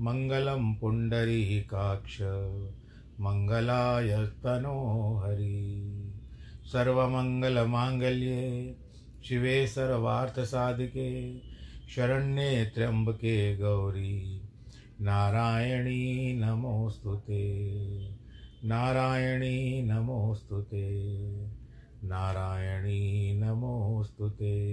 मङ्गलं पुण्डरीकाक्ष मङ्गलाय तनोहरि सर्वमङ्गलमाङ्गल्ये, शिवे सर्वार्थसाधिके, शरण्ये त्र्यम्बके गौरी। नारायणी नमोऽस्तु ते। नारायणी नमोऽस्तु ते। नारायणी नमोऽस्तु ते।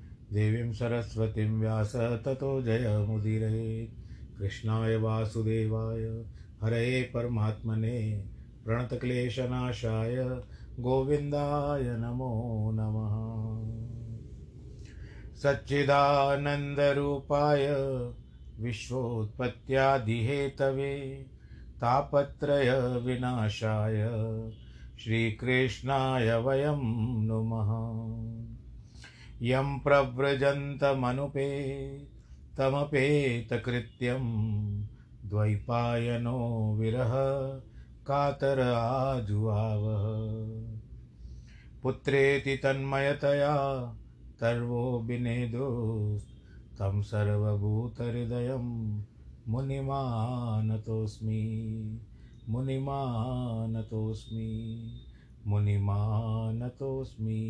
देवीं सरस्वतीं व्यास ततो जयमुदीरये कृष्णाय वासुदेवाय। हरये परमात्मने। प्रणतक्लेशनाशाय। गोविन्दाय नमो नमः। सच्चिदानन्दरूपाय। विश्वोत्पत्त्यादिहेतवे। तापत्रयविनाशाय श्रीकृष्णाय वयं नुमः। यं प्रव्रजन्तमनुपे तमपेतकृत्यं द्वैपायनो विरह कातर आजुआवः पुत्रेति तन्मयतया तर्वो विनेदोस्तं सर्वभूतहृदयं मुनिमानतोऽस्मि मुनिमानतोऽस्मि मुनिमानतोऽस्मि।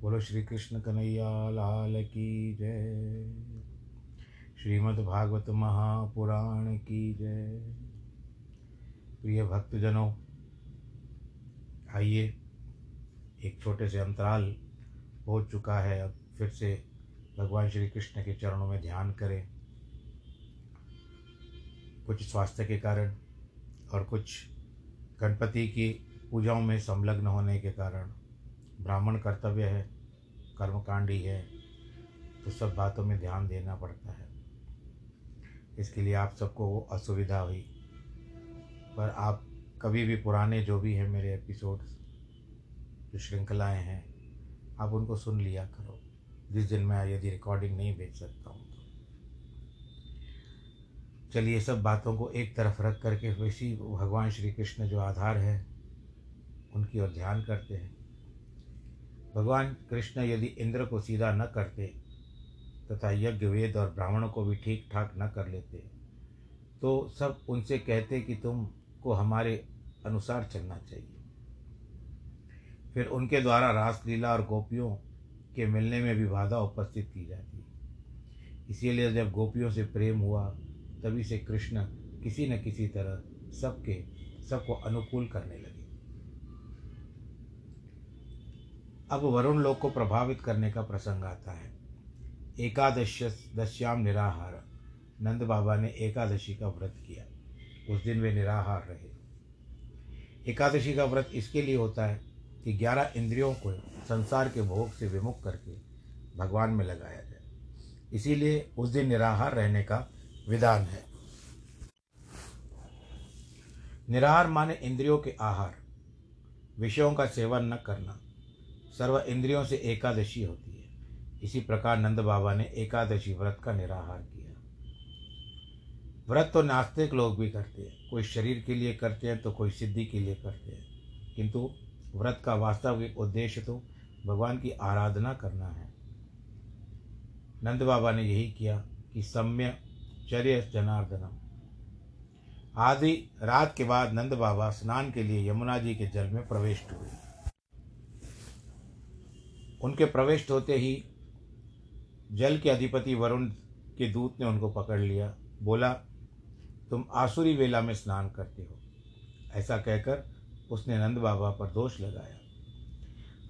बोलो, श्री कृष्ण कन्हैया, लाल की जय। श्रीमद् भागवत महापुराण की जय। प्रिय भक्तजनों, आइए, एक छोटे से अंतराल हो चुका है, अब फिर से भगवान श्री कृष्ण के चरणों में ध्यान करें। कुछ स्वास्थ्य के कारण और कुछ गणपति की पूजाओं में संलग्न होने के कारण। ब्राह्मण कर्तव्य है, कर्मकांडी है तो सब बातों में ध्यान देना पड़ता है। इसके लिए आप सबको वो असुविधा हुई। पर आप कभी भी पुराने जो भी हैं मेरे एपिसोड्स जो श्रृंखलाएँ हैं, आप उनको सुन लिया करो। जिस दिन मैं यदि रिकॉर्डिंग नहीं भेज सकता हूँ तो। चलिए सब बातों को एक तरफ़ रख करके वैसी भगवान श्री कृष्ण जो आधार है, उनकी ओर ध्यान करते हैं। भगवान कृष्ण यदि इंद्र को सीधा न करते, तथा यज्ञ वेद और ब्राह्मणों को भी ठीक ठाक न कर लेते तो सब उनसे कहते कि तुमको हमारे अनुसार चलना चाहिए। फिर उनके द्वारा रासलीला और गोपियों के मिलने में भी बाधा उपस्थित की जाती। इसीलिए जब गोपियों से प्रेम हुआ, तभी से कृष्ण किसी न किसी तरह सबके, सबको अनुकूल करने लगे। अब वरुण लोक को प्रभावित करने का प्रसंग आता है। एकादश दश्याम निराहार। नंद बाबा ने एकादशी का व्रत किया। उस दिन वे निराहार रहे। एकादशी का व्रत इसके लिए होता है कि ग्यारह इंद्रियों को संसार के भोग से विमुख करके भगवान में लगाया जाए। इसीलिए उस दिन निराहार रहने का विधान है। निराहार माने इंद्रियों के आहार। विषयों का सेवन न करना। सर्व इंद्रियों से एकादशी होती है। इसी प्रकार नंद बाबा ने एकादशी व्रत का निराहार किया। व्रत तो नास्तिक लोग भी करते हैं। कोई शरीर के लिए करते हैं तो कोई सिद्धि के लिए करते हैं। किंतु व्रत का वास्तविक उद्देश्य तो भगवान की आराधना करना है। नंद बाबा ने यही किया कि सम्य चर्य जनार्दनम। आदि रात के बाद नंद बाबा स्नान के लिए यमुना जी के जल में प्रवेश हुए। उनके प्रवेश होते ही जल के अधिपति वरुण के दूत ने उनको पकड़ लिया। बोला, तुम आसुरी वेला में स्नान करते हो। ऐसा कहकर उसने नंद बाबा पर दोष लगाया।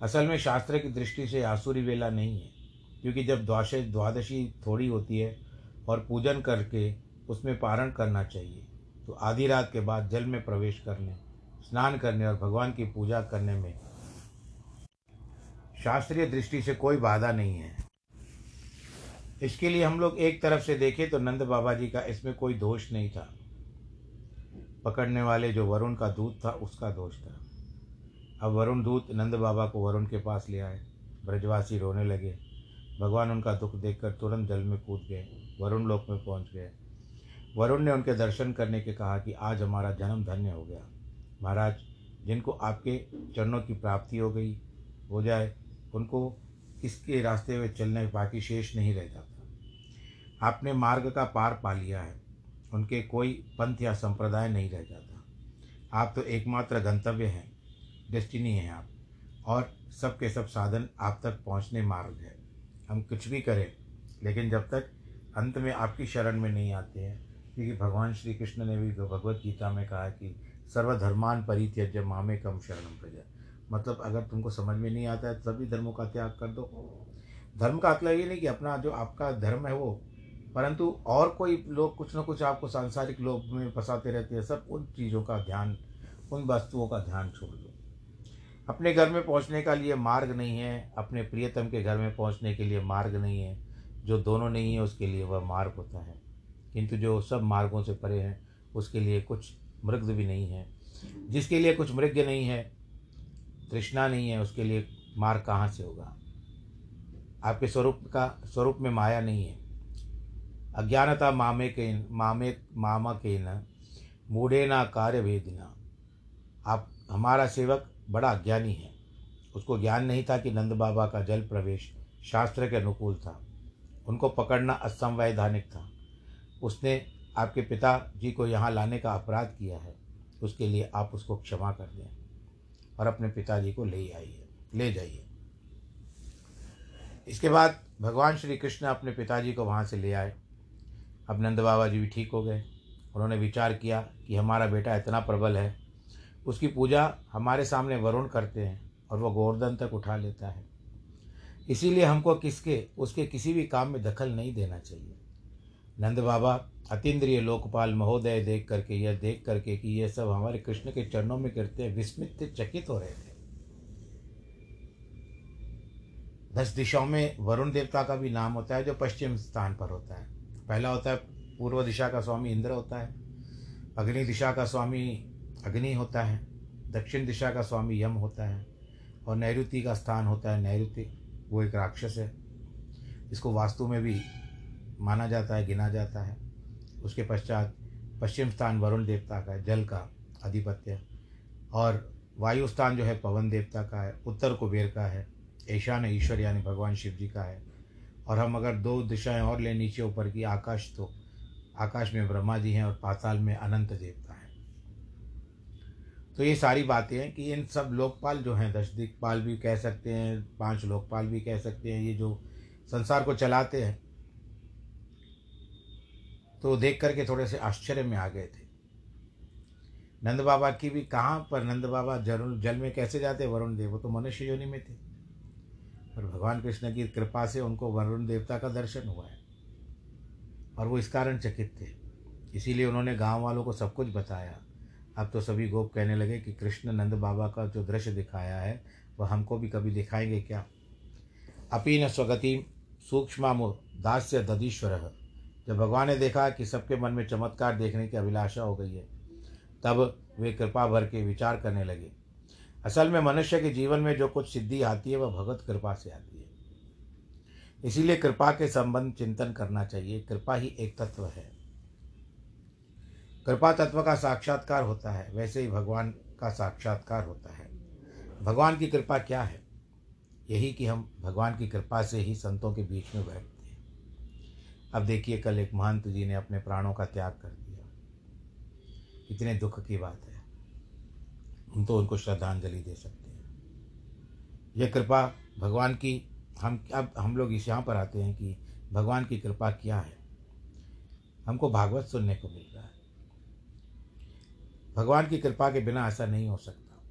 असल में शास्त्र की दृष्टि से आसुरी वेला नहीं है, क्योंकि जब द्वाश द्वादशी थोड़ी होती है और पूजन करके उसमें पारण करना चाहिए तो आधी रात के बाद जल में प्रवेश करने, स्नान करने और भगवान की पूजा करने में शास्त्रीय दृष्टि से कोई बाधा नहीं है। इसके लिए हम लोग एक तरफ़ से देखें तो नंद बाबा जी का इसमें कोई दोष नहीं था। पकड़ने वाले जो वरुण का दूत था, उसका दोष था। अब वरुण दूत नंद बाबा को वरुण के पास ले आए। ब्रजवासी रोने लगे। भगवान उनका दुख देखकर तुरंत जल में कूद गए। वरुण लोक में पहुँच गए। वरुण ने उनके दर्शन करने के कहा कि आज हमारा जन्म धन्य हो गया। महाराज, जिनको आपके चरणों की प्राप्ति हो गई, हो जाए उनको इसके रास्ते में चलने बाकी शेष नहीं रह जाता आपने मार्ग का पार पा लिया है। उनके कोई पंथ या संप्रदाय नहीं रह जाता आप तो एकमात्र गंतव्य हैं डेस्टिनी हैं आप, और सब के सब साधन आप तक पहुँचने मार्ग है। हम कुछ भी करें, लेकिन जब तक अंत में आपकी शरण में नहीं आते हैं, क्योंकि भगवान श्री कृष्ण ने भी भगवत गीता में कहा कि सर्वधर्मान परित्यज्य मामे कम शरण प्रजा। मतलब अगर तुमको समझ में नहीं आता है सभी धर्मों का त्याग कर दो। धर्म का मतलब ये नहीं कि अपना जो आपका धर्म है वो, परंतु और कोई लोग, कुछ ना कुछ आपको सांसारिक लोग में फंसाते रहते हैं, सब उन चीज़ों का ध्यान, उन वस्तुओं का ध्यान छोड़ दो। अपने घर में पहुँचने का लिए मार्ग नहीं है, अपने प्रियतम के घर में पहुँचने के लिए मार्ग नहीं है, जो दोनों नहीं है, उसके लिए वह मार्ग होता है। किंतु जो सब मार्गों से परे हैं, उसके लिए कुछ मृग भी नहीं है। जिसके लिए कुछ मृग नहीं है तृष्णा नहीं है, उसके लिए मार्ग कहाँ से होगा? आपके स्वरूप का, स्वरूप में माया नहीं है। अज्ञानता मामे के, मामे, मामा के न, मूढ़े ना, कार्य वेदना आप, हमारा सेवक बड़ा अज्ञानी है। उसको ज्ञान नहीं था कि नंद बाबा का जल प्रवेश शास्त्र के अनुकूल था। उनको पकड़ना असंवैधानिक था। उसने आपके पिता जी को यहाँ लाने का अपराध किया है। उसके लिए आप उसको क्षमा कर दें। और अपने पिताजी को ले आइए, ले जाइए। इसके बाद भगवान श्री कृष्ण अपने पिताजी को वहाँ से ले आए। अब नंद बाबा जी भी ठीक हो गए। उन्होंने विचार किया कि हमारा बेटा इतना प्रबल है, उसकी पूजा हमारे सामने वरुण करते हैं और वह गोवर्धन तक उठा लेता है। इसीलिए हमको किसके, उसके किसी भी काम में दखल नहीं देना चाहिए। नंद बाबा, अतीन्द्रिय लोकपाल महोदय देख करके, यह देख करके कि यह सब हमारे कृष्ण के चरणों में करते विस्मित, चकित हो रहे थे। दस दिशाओं में वरुण देवता का भी नाम होता है, जो पश्चिम स्थान पर होता है। पहला होता है पूर्व दिशा का स्वामी इंद्र होता है, अग्नि दिशा का स्वामी अग्नि होता है, दक्षिण दिशा का स्वामी यम होता है, और नैऋति का स्थान होता है नैऋति वो एक राक्षस है। इसको वास्तु में भी माना जाता है, गिना जाता है। उसके पश्चात पश्चिम स्थान वरुण देवता का है, जल का आधिपत्य। और वायु स्थान जो है, पवन देवता का है, उत्तर कुबेर का है, ईशान ईश्वर यानी भगवान शिव जी का है। और हम अगर दो दिशाएँ और लें, नीचे ऊपर की आकाश तो आकाश में ब्रह्मा जी हैं और पाताल में अनंत देवता है। तो ये सारी बातें हैं कि इन सब लोकपाल जो हैं दश भी कह सकते हैं, पाँच लोकपाल भी कह सकते हैं, ये जो संसार को चलाते हैं तो वो देख करके थोड़े से आश्चर्य में आ गए थे। नंद बाबा की भी कहाँ पर नंद बाबा जल जल में कैसे जाते वरुण देव, वो तो मनुष्य योनि में थे। पर भगवान कृष्ण की कृपा से उनको वरुण देवता का दर्शन हुआ है। और वो इस कारण चकित थे। इसीलिए उन्होंने गाँव वालों को सब कुछ बताया। अब तो सभी गोप कहने लगे कि कृष्ण नंद बाबा का जो दृश्य दिखाया है, वह हमको भी कभी दिखाएँगे क्या? अपी न स्वगति सूक्ष्म दास्य दधीश्वर जब भगवान ने देखा कि सबके मन में चमत्कार देखने की अभिलाषा हो गई है, तब वे कृपा भर के विचार करने लगे। असल में मनुष्य के जीवन में जो कुछ सिद्धि आती है, वह भगवत कृपा से आती है। इसीलिए कृपा के संबंध चिंतन करना चाहिए। कृपा ही एक तत्व है। कृपा तत्व का साक्षात्कार होता है, वैसे ही भगवान का साक्षात्कार होता है। भगवान की कृपा क्या है? यही कि हम भगवान की कृपा से ही संतों के बीच में बैठते हैं अब देखिए, कल एक महंत जी ने अपने प्राणों का त्याग कर दिया। कितने दुख की बात है। हम तो उनको श्रद्धांजलि दे सकते हैं। यह कृपा भगवान की, हम अब हम लोग इस यहाँ पर आते हैं कि भगवान की कृपा क्या है? हमको भागवत सुनने को मिल रहा है। भगवान की कृपा के बिना ऐसा नहीं हो सकता।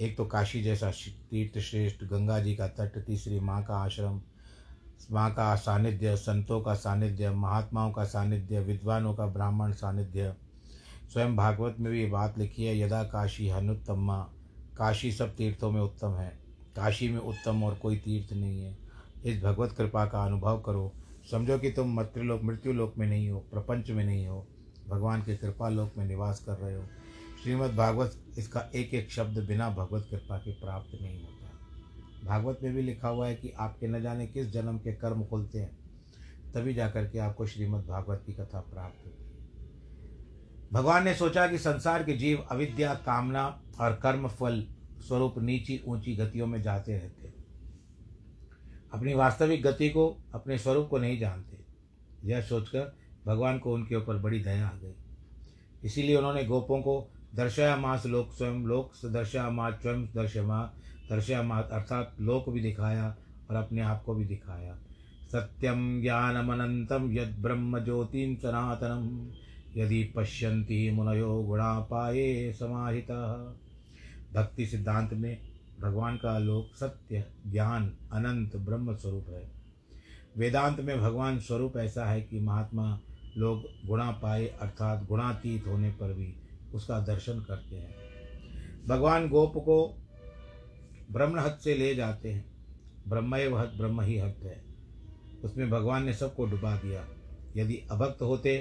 एक तो काशी जैसा तीर्थ श्रेष्ठ, गंगा जी का तट, तीसरी माँ का आश्रम माँ का सानिध्य, संतों का सानिध्य, महात्माओं का सानिध्य, विद्वानों का ब्राह्मण सानिध्य। स्वयं भागवत में भी बात लिखी है, यदा काशी हनुत्तमा काशी सब तीर्थों में उत्तम है। काशी में उत्तम और कोई तीर्थ नहीं है। इस भगवत कृपा का अनुभव करो। समझो कि तुम मृत्युलोक मृत्यु लोक में नहीं हो, प्रपंच में नहीं हो। भगवान के कृपा लोक में निवास कर रहे हो। श्रीमद् भागवत इसका एक एक शब्द बिना भगवत कृपा के प्राप्त नहीं होता। भागवत में भी लिखा हुआ है कि आपके न जाने किस जन्म के कर्म खुलते हैं, तभी जाकर के आपको श्रीमद् भागवत की कथा प्राप्त होती है भगवान ने सोचा कि संसार के जीव अविद्या, कामना और कर्म फल स्वरूप नीची, ऊँची गतियों में जाते रहते हैं। अपनी वास्तविक गति को, अपने स्वरूप को नहीं जानते। यह सोचकर भगवान को उनके ऊपर बड़ी दया आ गई। इसीलिए उन्होंने गोपों को दर्शया मास लोक स्वयं, लोक दर्शया मास स्वयं दर्शया मास अर्थात लोक भी दिखाया और अपने आप को भी दिखाया। सत्यम ज्ञानमनंतम यद ब्रह्म ज्योतिम सनातनम यदि पश्यन्ति मुनयो गुणापाए समाहिता। भक्ति सिद्धांत में भगवान का लोक सत्य, ज्ञान, अनंत ब्रह्म स्वरूप है। वेदांत में भगवान स्वरूप ऐसा है कि महात्मा लोग गुणा पाए, अर्थात गुणातीत होने पर भी उसका दर्शन करते हैं। भगवान गोप को ब्रह्म हद से ले जाते हैं। ब्रह्म हद ब्रह्म ही हद है। उसमें भगवान ने सबको डुबा दिया। यदि अभक्त होते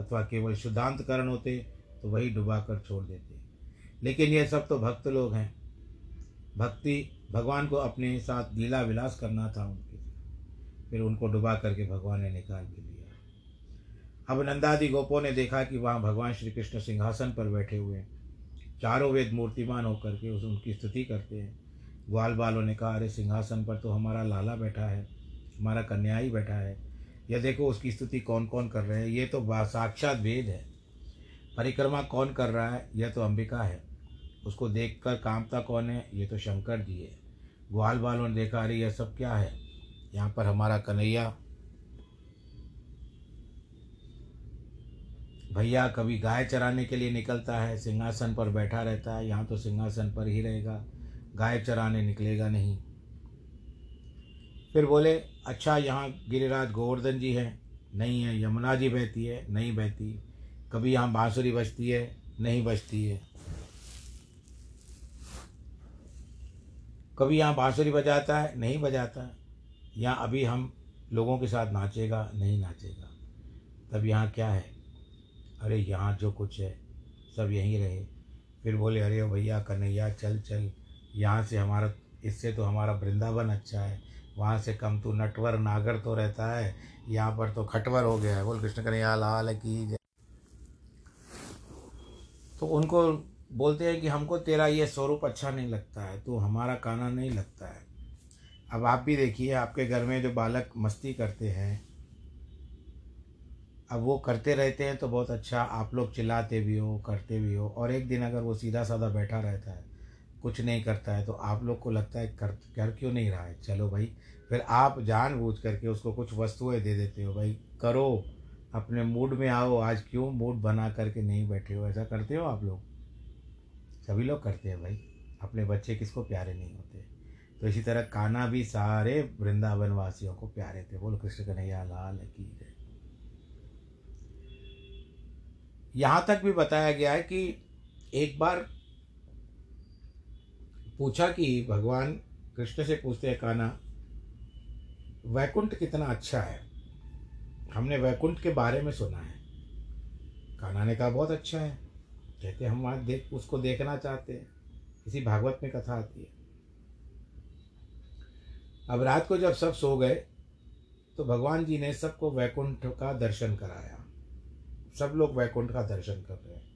अथवा केवल शुद्धांतकरण होते तो वही डुबा कर छोड़ देते। लेकिन ये सब तो भक्त लोग हैं। भक्ति भगवान को अपने साथ लीला विलास करना था उनके फिर उनको डुबा करके भगवान ने निकाल के लिया। अब नंदादि गोपों ने देखा कि वहाँ भगवान श्री कृष्ण सिंहासन पर बैठे हुए हैं। चारों वेद मूर्तिमान होकर के उस, उनकी स्तुति करते हैं। ग्वाल बालों ने कहा, अरे सिंहासन पर तो हमारा लाला बैठा है, हमारा कन्या ही बैठा है। यह देखो उसकी स्तुति कौन कौन कर रहे हैं। ये तो साक्षात वेद है। परिक्रमा कौन कर रहा है? यह तो अंबिका है। उसको देखकर कामता कौन है? ये तो शंकर जी है। ग्वाल बालों ने देखा, अरे यह सब क्या है? यहाँ पर हमारा कन्हैया। भैया, कभी गाय चराने के लिए निकलता है, सिंहासन पर बैठा रहता है। यहाँ तो सिंहासन पर ही रहेगा। गाय चराने निकलेगा नहीं। फिर बोले अच्छा यहाँ गिरिराज गोवर्धन जी हैं। नहीं है, यमुना जी बहती है, नहीं बहती। कभी यहाँ बांसुरी बजती है, नहीं बजती है। कभी यहाँ बांसुरी बजाता है, नहीं बजाता। है यहाँ अभी हम लोगों के साथ नाचेगा, नहीं नाचेगा। तब यहाँ क्या है? अरे, यहाँ जो कुछ है, सब यहीं रहे। फिर बोले, अरे भैया, कन्हैया, चल चल। यहाँ से हमारा, इससे तो हमारा वृंदावन अच्छा है। वहाँ से कम तो नटवर नागर तो रहता है, यहाँ पर तो खटवर हो गया है। बोल कृष्ण कन्हैया, लाल की तो उनको बोलते हैं कि हमको तेरा ये स्वरूप अच्छा नहीं लगता है तो हमारा काना नहीं लगता है। अब आप भी देखिए, आपके घर में जो बालक मस्ती करते हैं, अब वो करते रहते हैं तो बहुत अच्छा आप लोग चिल्लाते भी हो, करते भी हो, और एक दिन अगर वो सीधा साधा बैठा रहता है कुछ नहीं करता है तो आप लोग को लगता है कर कर क्यों नहीं रहा है? चलो भाई, फिर आप जान बूझ करके उसको कुछ वस्तुएँ दे देते हो, भाई, करो। अपने मूड में आओ, आज क्यों मूड बना करके नहीं बैठे हो? ऐसा करते हो आप लोग? सभी लोग करते हैं भाई, अपने बच्चे किसको प्यारे नहीं होते? तो इसी तरह काना भी सारे वृंदावन वासियों को प्यारे थे। बोलो, कृष्ण कन्हैया, लाल की जय। यहाँ तक भी बताया गया है कि एक बार पूछा कि भगवान कृष्ण से पूछते हैं काना वैकुंठ कितना अच्छा है? हमने वैकुंठ के बारे में सुना है। काना ने कहा, बहुत अच्छा है। कहते हम वहाँ देख, उसको देखना चाहते हैं। किसी भागवत में कथा आती है। अब रात को जब सब सो गए तो भगवान जी ने सबको वैकुंठ का दर्शन कराया। सब लोग वैकुंठ का दर्शन कर रहे हैं।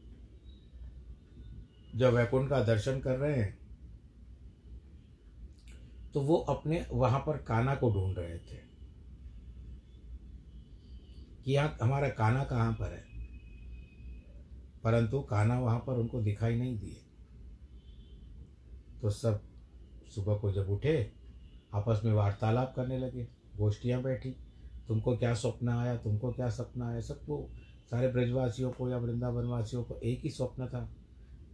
जब वैकुंठ का दर्शन कर रहे हैं तो वो अपने वहाँ पर काना को ढूंढ रहे थे कि यहाँ हमारा काना कहाँ पर है? परंतु काना वहाँ पर उनको दिखाई नहीं दिए। तो सब सुबह को जब उठे, आपस में वार्तालाप करने लगे, गोष्ठियाँ बैठी, तुमको क्या स्वप्न आया? तुमको क्या सपना आया? सबको सारे ब्रजवासियों को या वृंदावनवासियों को एक ही स्वप्न था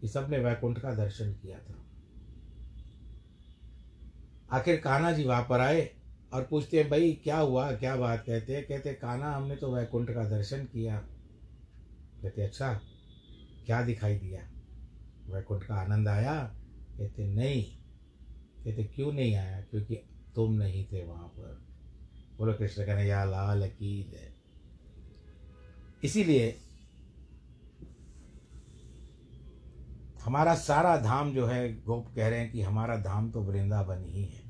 कि सबने वैकुंठ का दर्शन किया था। आखिर कान्हा जी वहाँ पर आए और पूछते हैं, भाई, क्या हुआ? क्या बात? कहते हैं, कहते कान्हा, हमने तो वैकुंठ का दर्शन किया। कहते अच्छा क्या दिखाई दिया? वैकुंठ का आनंद आया, कहते नहीं। कहते क्यों नहीं आया? क्योंकि तुम नहीं थे वहाँ पर। बोलो, कृष्ण कहने या लाल की इसीलिए हमारा सारा धाम जो है, गोप कह रहे हैं कि हमारा धाम तो वृंदावन ही है।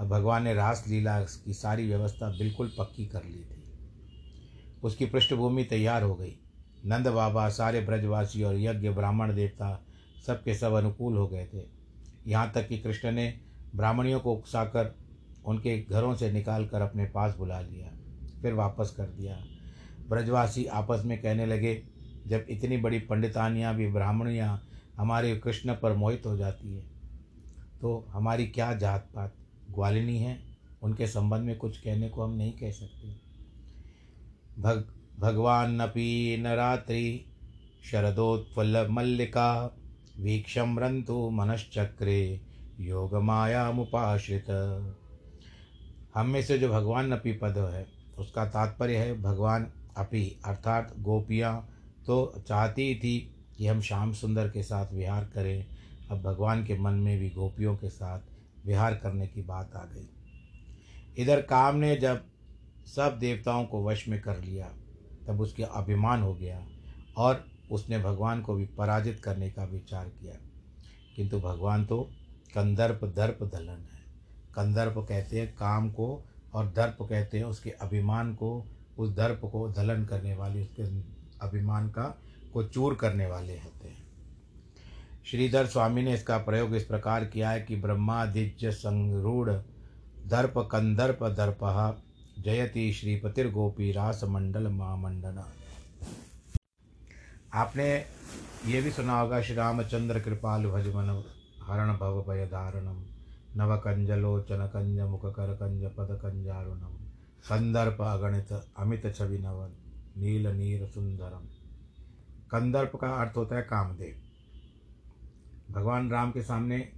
अब भगवान ने रास लीला की सारी व्यवस्था बिल्कुल पक्की कर ली थी। उसकी पृष्ठभूमि तैयार हो गई। नंद बाबा, सारे ब्रजवासी और यज्ञ ब्राह्मण देवता सबके सब अनुकूल हो गए थे। यहाँ तक कि कृष्ण ने ब्राह्मणियों को उकसाकर उनके घरों से निकाल कर अपने पास बुला लिया, फिर वापस कर दिया। ब्रजवासी आपस में कहने लगे जब इतनी बड़ी पंडितानियाँ भी ब्राह्मणियाँ हमारे कृष्ण पर मोहित हो जाती है तो हमारी क्या जात पात ग्वालिनी है? उनके संबंध में कुछ कहने को हम नहीं कह सकते। भग, भगवान नपी नरात्रि शरदोत्फल मल्लिका वीक्षम रंतु मनश्चक्रे योग माया मुपाश्रित हम में से जो भगवान नपी पद है, उसका तात्पर्य है भगवान अपी, अर्थात गोपियाँ तो चाहती थी कि हम श्याम सुंदर के साथ विहार करें। अब भगवान के मन में भी गोपियों के साथ विहार करने की बात आ गई। इधर काम ने जब सब देवताओं को वश में कर लिया, तब उसके अभिमान हो गया और उसने भगवान को भी पराजित करने का विचार किया। किंतु भगवान तो कंदर्प दर्प दलन है। कंदर्प कहते हैं काम को और दर्प कहते हैं उसके अभिमान को, उस दर्प को दलन करने वाली उसके अभिमान का को चूर करने वाले होते हैं। श्रीधर स्वामी ने इसका प्रयोग इस प्रकार किया है कि ब्रह्मादिज संरूढ़ दर्प कंदर्प दर्प जयति श्रीपतिर्गोपी रास मंडल महामंडना आपने ये भी सुना होगा श्री रामचंद्र कृपाल भजमन हरण भव भय धारणम नवकंजलोचन कंज मुख कर कंज पद कंजारुणम कंदर्प अगणित अमित छवि नवन नील नीर सुंदरम कंदर्प का अर्थ होता है कामदेव भगवान राम के सामने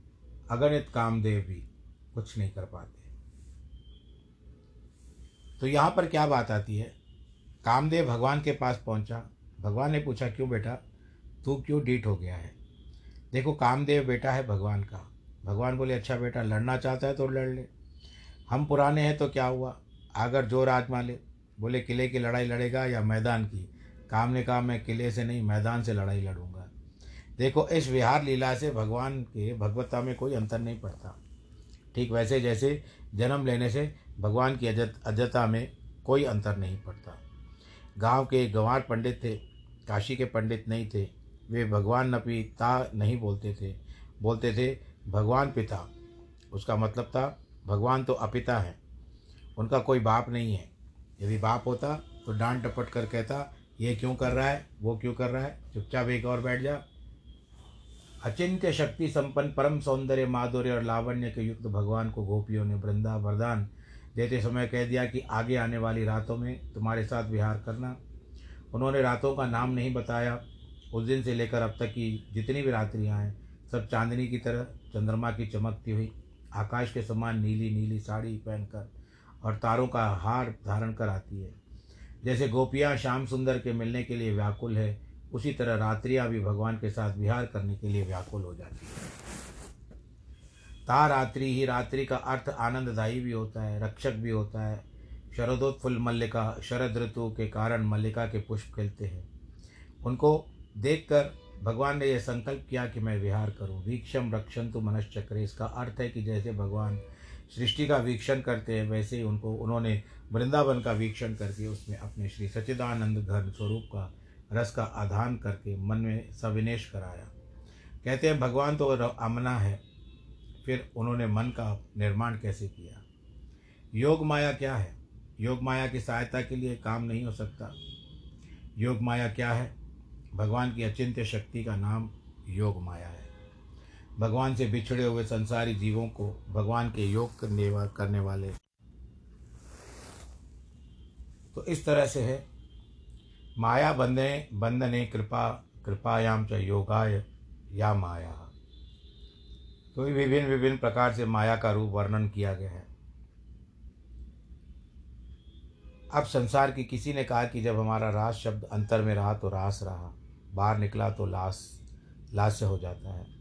अगणित कामदेव भी कुछ नहीं कर पाते। तो यहाँ पर क्या बात आती है? कामदेव भगवान के पास पहुँचा। भगवान ने पूछा, क्यों बेटा? तू क्यों डीट हो गया है? देखो, कामदेव बेटा है भगवान का। भगवान बोले अच्छा बेटा, लड़ना चाहता है तो लड़ ले। हम पुराने हैं तो क्या हुआ? अगर ज़ोर आजमा ले। बोले, किले की लड़ाई लड़ेगा या मैदान की? काम ने कहा, मैं किले से नहीं, मैदान से लड़ाई लड़ूँगा। देखो, इस विहार लीला से भगवान के भगवत्ता में कोई अंतर नहीं पड़ता। ठीक वैसे जैसे जन्म लेने से भगवान की अजत, अजता में कोई अंतर नहीं पड़ता। गाँव के गंवार पंडित थे, काशी के पंडित नहीं थे, वे भगवान न पिता नहीं बोलते थे। बोलते थे, भगवान पिता। उसका मतलब था, भगवान तो अपिता है, उनका कोई बाप नहीं है। यदि बाप होता तो डांट टपट कर कहता, ये क्यों कर रहा है? वो क्यों कर रहा है? चुपचाप एक और बैठ जा। अचिंत्य शक्ति संपन्न परम सौंदर्य, माधुर्य और लावण्य के युक्त भगवान को गोपियों ने वृंदा वरदान देते समय कह दिया कि आगे आने वाली रातों में तुम्हारे साथ विहार करना। उन्होंने रातों का नाम नहीं बताया। उस दिन से लेकर अब तक की जितनी भी रात्रियाँ हैं, सब चांदनी की तरह चंद्रमा की चमकती हुई, आकाश के समान नीली नीली साड़ी पहनकर और तारों का हार धारण कर आती है। जैसे गोपियाँ श्याम सुंदर के मिलने के लिए व्याकुल है, उसी तरह रात्रियाँ भी भगवान के साथ विहार करने के लिए व्याकुल हो जाती है। तारात्रि ही रात्रि का अर्थ आनंददायी भी होता है, रक्षक भी होता है। शरदोत्फुल मल्लिका, शरद ऋतु के कारण मल्लिका के पुष्प खिलते हैं। उनको देखकर भगवान ने यह संकल्प किया कि मैं विहार करूँ। वीक्षम रक्षंतु मनश्चक्र इसका अर्थ है कि जैसे भगवान सृष्टि का वीक्षण करते हैं, वैसे ही उनको, उन्होंने वृंदावन का वीक्षण करके उसमें अपने श्री सच्चिदानंद घन स्वरूप का, रस का आधान करके मन में सविनेश कराया। कहते हैं, भगवान तो अमना है। फिर उन्होंने मन का निर्माण कैसे किया? योग माया क्या है? योग माया की सहायता के लिए काम नहीं हो सकता। योग माया क्या है? भगवान की अचिंत्य शक्ति का नाम योग माया है। भगवान से बिछड़े हुए संसारी जीवों को भगवान के योग करने करने वाले। तो इस तरह से है। माया बंधने बंधने कृपा, कृपायाम च योगाय या माया तो विभिन्न विभिन्न प्रकार से माया का रूप वर्णन किया गया है। अब संसार की किसी ने कहा कि जब हमारा रास शब्द अंतर में रहा तो रास रहा, बाहर निकला तो लाश लाश हो जाता है।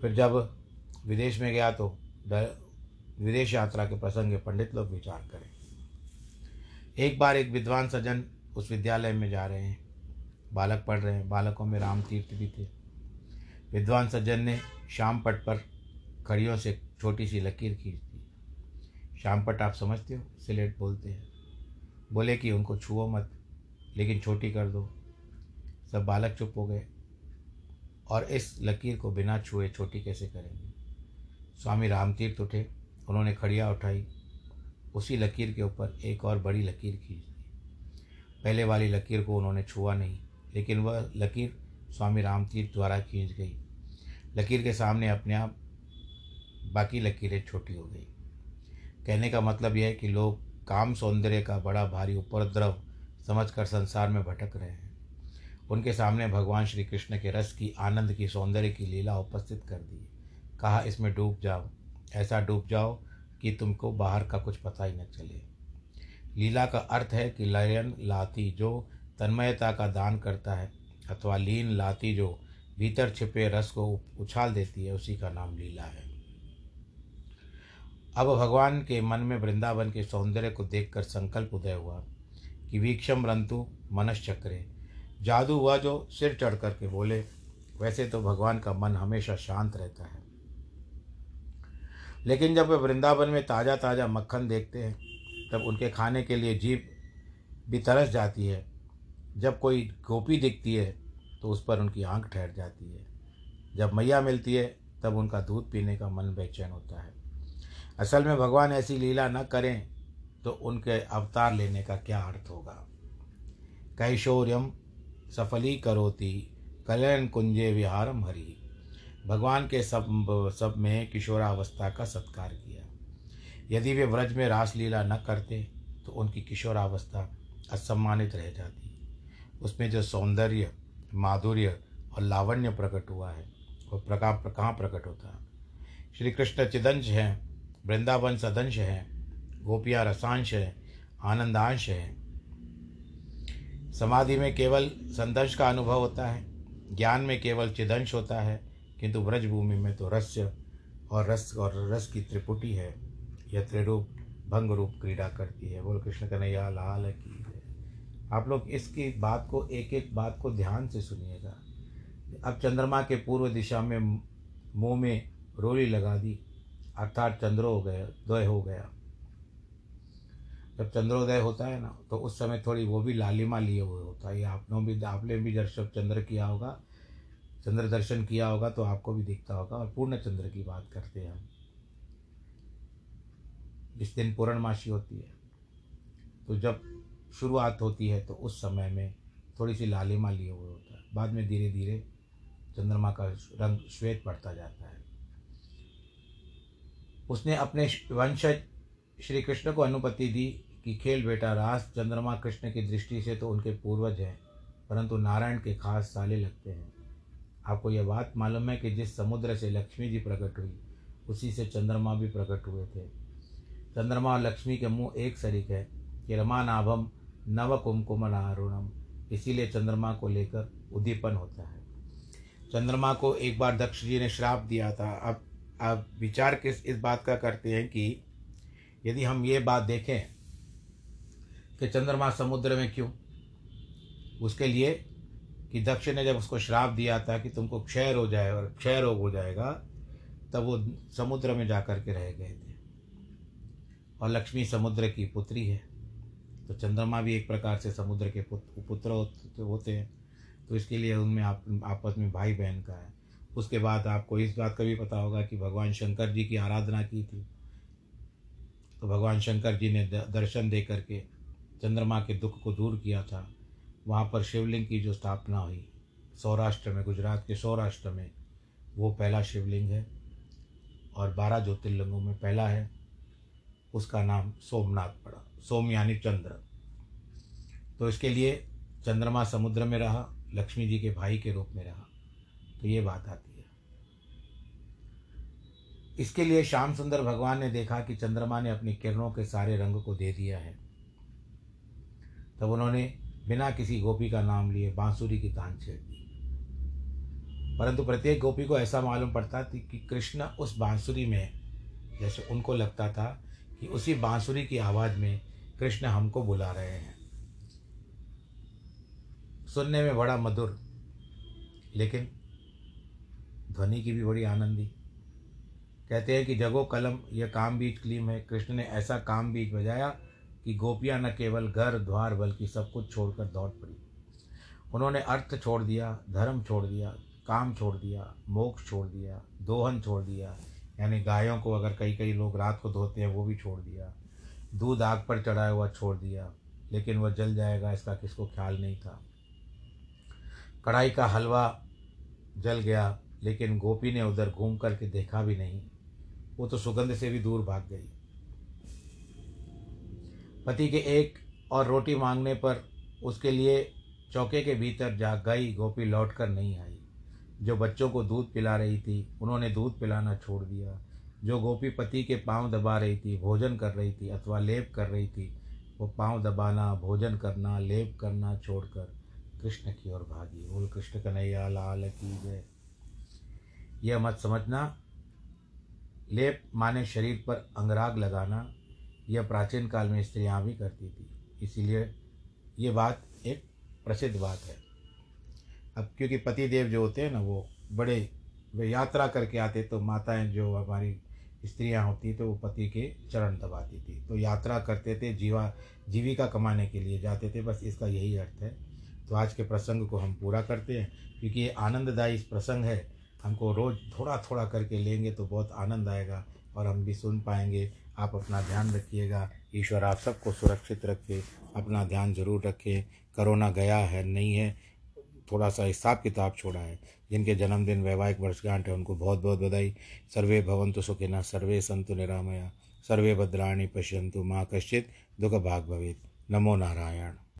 फिर जब विदेश में गया तो विदेश यात्रा के प्रसंग पंडित लोग विचार करें। एक बार एक विद्वान सज्जन उस विद्यालय में जा रहे हैं। बालक पढ़ रहे हैं। बालकों में राम तीर्थ भी थे। विद्वान सज्जन ने शाम पट पर खड़ियों से छोटी सी लकीर खींच दी। शाम पट, आप समझते हो? सिलेट बोलते हैं। बोले कि उनको छुओ मत, लेकिन छोटी कर दो। सब बालक चुप हो गए। और इस लकीर को बिना छुए छोटी कैसे करेंगे? स्वामी रामतीर्थ उठे, उन्होंने खड़िया उठाई, उसी लकीर के ऊपर एक और बड़ी लकीर खींच दी। पहले वाली लकीर को उन्होंने छुआ नहीं, लेकिन वह लकीर स्वामी रामतीर्थ द्वारा खींच गई। लकीर के सामने अपने आप बाकी लकीरें छोटी हो गई। कहने का मतलब यह है कि लोग काम सौंदर्य का बड़ा भारी उपद्रव समझकर संसार में भटक रहे हैं। उनके सामने भगवान श्री कृष्ण के रस की, आनंद की, सौंदर्य की लीला उपस्थित कर दी। कहा, इसमें डूब जाओ। ऐसा डूब जाओ कि तुमको बाहर का कुछ पता ही न चले। लीला का अर्थ है कि लयन लाती जो तन्मयता का दान करता है, अथवा लीन लाती जो भीतर छिपे रस को उछाल देती है, उसी का नाम लीला है। अब भगवान के मन में वृंदावन के सौंदर्य को देखकर संकल्प उदय हुआ कि वीक्षम रंतु, मनश्चक्रे जादू हुआ जो सिर चढ़ करके बोले, वैसे तो भगवान का मन हमेशा शांत रहता है। लेकिन जब वे वृंदावन में ताज़ा ताज़ा मक्खन देखते हैं, तब उनके खाने के लिए जीप भी तरस जाती है। जब कोई गोपी दिखती है तो उस पर उनकी आँख ठहर जाती है। जब मैया मिलती है, तब उनका दूध पीने का मन बेचैन होता है। असल में भगवान ऐसी लीला न करें तो उनके अवतार लेने का क्या अर्थ होगा? कैशोर्यम सफली करोति कल्याण कुंजे विहारम हरि। भगवान के सब सब में किशोरावस्था का सत्कार किया। यदि वे व्रज में रासलीला न करते तो उनकी किशोरावस्था असम्मानित रह जाती। उसमें जो सौंदर्य, माधुर्य और लावण्य प्रकट हुआ है, वो प्रका, कहाँ प्रकट होता? श्री कृष्ण चिदंश हैं, वृंदावन सदंश हैं, गोपियाँ रसांश है, आनंदांश है समाधि में केवल संदंश का अनुभव होता है, ज्ञान में केवल चिदंश होता है, किंतु व्रजभूमि में तो रस्य और रस और रस की त्रिपुटी है। यह त्रिरूप भंग रूप क्रीड़ा करती है। बोल कृष्ण कन्हैया, लाल की आप लोग इसकी बात को एक एक बात को ध्यान से सुनिएगा। अब चंद्रमा के पूर्व दिशा में मुँह में रोली लगा दी, अर्थात चंद्रो हो गया, द्वय हो गया। जब चंद्रोदय होता है ना तो उस समय थोड़ी वो भी लालिमा लिए हुए होता है। आपने भी आपने भी दर्शन चंद्र किया होगा, चंद्र दर्शन किया होगा तो आपको भी दिखता होगा। और पूर्ण चंद्र की बात करते हैं हम। जिस दिन पूर्णमासी होती है तो जब शुरुआत होती है तो उस समय में थोड़ी सी लालिमा लिए हुए होता है। बाद में धीरे धीरे चंद्रमा का रंग श्वेत पड़ता जाता है। उसने अपने वंशज श्री कृष्ण को अनुपति दी। कि खेल बेटा रास चंद्रमा कृष्ण की दृष्टि से तो उनके पूर्वज हैं, परंतु नारायण के खास साले लगते हैं। आपको यह बात मालूम है कि जिस समुद्र से लक्ष्मी जी प्रकट हुई, उसी से चंद्रमा भी प्रकट हुए थे। चंद्रमा और लक्ष्मी के मुँह एक सरीक है कि रमानाभम नव कुमकुम नारुणम इसीलिए चंद्रमा को लेकर उद्दीपन होता है। चंद्रमा को एक बार दक्ष जी ने श्राप दिया था। अब अब विचार किस इस बात का करते हैं कि यदि हम ये बात देखें कि चंद्रमा समुद्र में क्यों? उसके लिए कि दक्ष ने जब उसको श्राप दिया था कि तुमको क्षय हो जाए और क्षय रोग हो जाएगा, तब वो समुद्र में जा कर के रह गए थे। और लक्ष्मी समुद्र की पुत्री है। तो चंद्रमा भी एक प्रकार से समुद्र के पुत्र होते हैं। तो इसके लिए उनमें आप, आपस में भाई बहन का है। उसके बाद आपको इस बात का भी पता होगा कि भगवान शंकर जी की आराधना की थी। तो भगवान शंकर जी ने दर्शन दे करके चंद्रमा के दुख को दूर किया था। वहाँ पर शिवलिंग की जो स्थापना हुई, सौराष्ट्र में, गुजरात के सौराष्ट्र में, वो पहला शिवलिंग है और बारह ज्योतिर्लिंगों में पहला है। उसका नाम सोमनाथ पड़ा, सोम यानी चंद्र। तो इसके लिए चंद्रमा समुद्र में रहा, लक्ष्मी जी के भाई के रूप में रहा। तो ये बात आती है। इसके लिए श्याम सुंदर भगवान ने देखा कि चंद्रमा ने अपनी किरणों के सारे रंग को दे दिया है। तब उन्होंने बिना किसी गोपी का नाम लिए बांसुरी की तान छेड़ दी। परंतु प्रत्येक गोपी को ऐसा मालूम पड़ता थी कि कृष्ण उस बांसुरी में, जैसे उनको लगता था कि उसी बांसुरी की आवाज़ में कृष्ण हमको बुला रहे हैं। सुनने में बड़ा मधुर, लेकिन ध्वनि की भी बड़ी आनंदी कहते हैं कि जगो कलम, यह काम बीज क्लीम है। कृष्ण ने ऐसा काम बीज बजाया कि गोपियाँ न केवल घर, द्वार, बल्कि सब कुछ छोड़कर दौड़ पड़ी। उन्होंने अर्थ छोड़ दिया, धर्म छोड़ दिया, काम छोड़ दिया, मोक्ष छोड़ दिया, दोहन छोड़ दिया, यानी गायों को अगर कई कई लोग रात को धोते हैं, वो भी छोड़ दिया, दूध आग पर चढ़ाया हुआ छोड़ दिया, लेकिन वह जल जाएगा, इसका किसको ख्याल नहीं था। कढ़ाई का हलवा जल गया, लेकिन गोपी ने उधर घूम करके देखा भी नहीं। वो तो सुगंध से भी दूर भाग गई। पति के एक और रोटी मांगने पर उसके लिए चौके के भीतर जा गई। गोपी लौट कर नहीं आई। जो बच्चों को दूध पिला रही थी, उन्होंने दूध पिलाना छोड़ दिया। जो गोपी पति के पाँव दबा रही थी, भोजन कर रही थी अथवा लेप कर रही थी, वो पाँव दबाना, भोजन करना, लेप करना छोड़कर कृष्ण की ओर भागी। बोल, कृष्ण कन्हैया, लाल की जय। यह मत समझना। लेप माने शरीर पर अंगराग लगाना। यह प्राचीन काल में स्त्रियाँ भी करती थी। इसीलिए ये बात एक प्रसिद्ध बात है। अब क्योंकि पति देव जो होते हैं ना, वो बड़े, वे यात्रा करके आते तो माताएँ जो हमारी स्त्रियाँ होती तो वो पति के चरण दबाती थी। तो यात्रा करते थे, जीवा, जीविका कमाने के लिए जाते थे, बस इसका यही अर्थ है। तो आज के प्रसंग को हम पूरा करते हैं, क्योंकि ये आनंददायी प्रसंग है। हमको रोज़ थोड़ा थोड़ा करके लेंगे तो बहुत आनंद आएगा, और हम भी सुन पाएँगे आप अपना ध्यान रखिएगा। ईश्वर आप सबको सुरक्षित रखे, अपना ध्यान ज़रूर रखें। करोना गया है, नहीं है, थोड़ा सा हिसाब किताब छोड़ा है। जिनके जन्मदिन वैवाहिक वर्षगांठ है, उनको बहुत बहुत बधाई। सर्वे भवंतु सुखिना सर्वे संतु निरामया। सर्वे भद्राणी पश्यंतु माँ कश्चित दुख भाग भवेद नमो नारायण।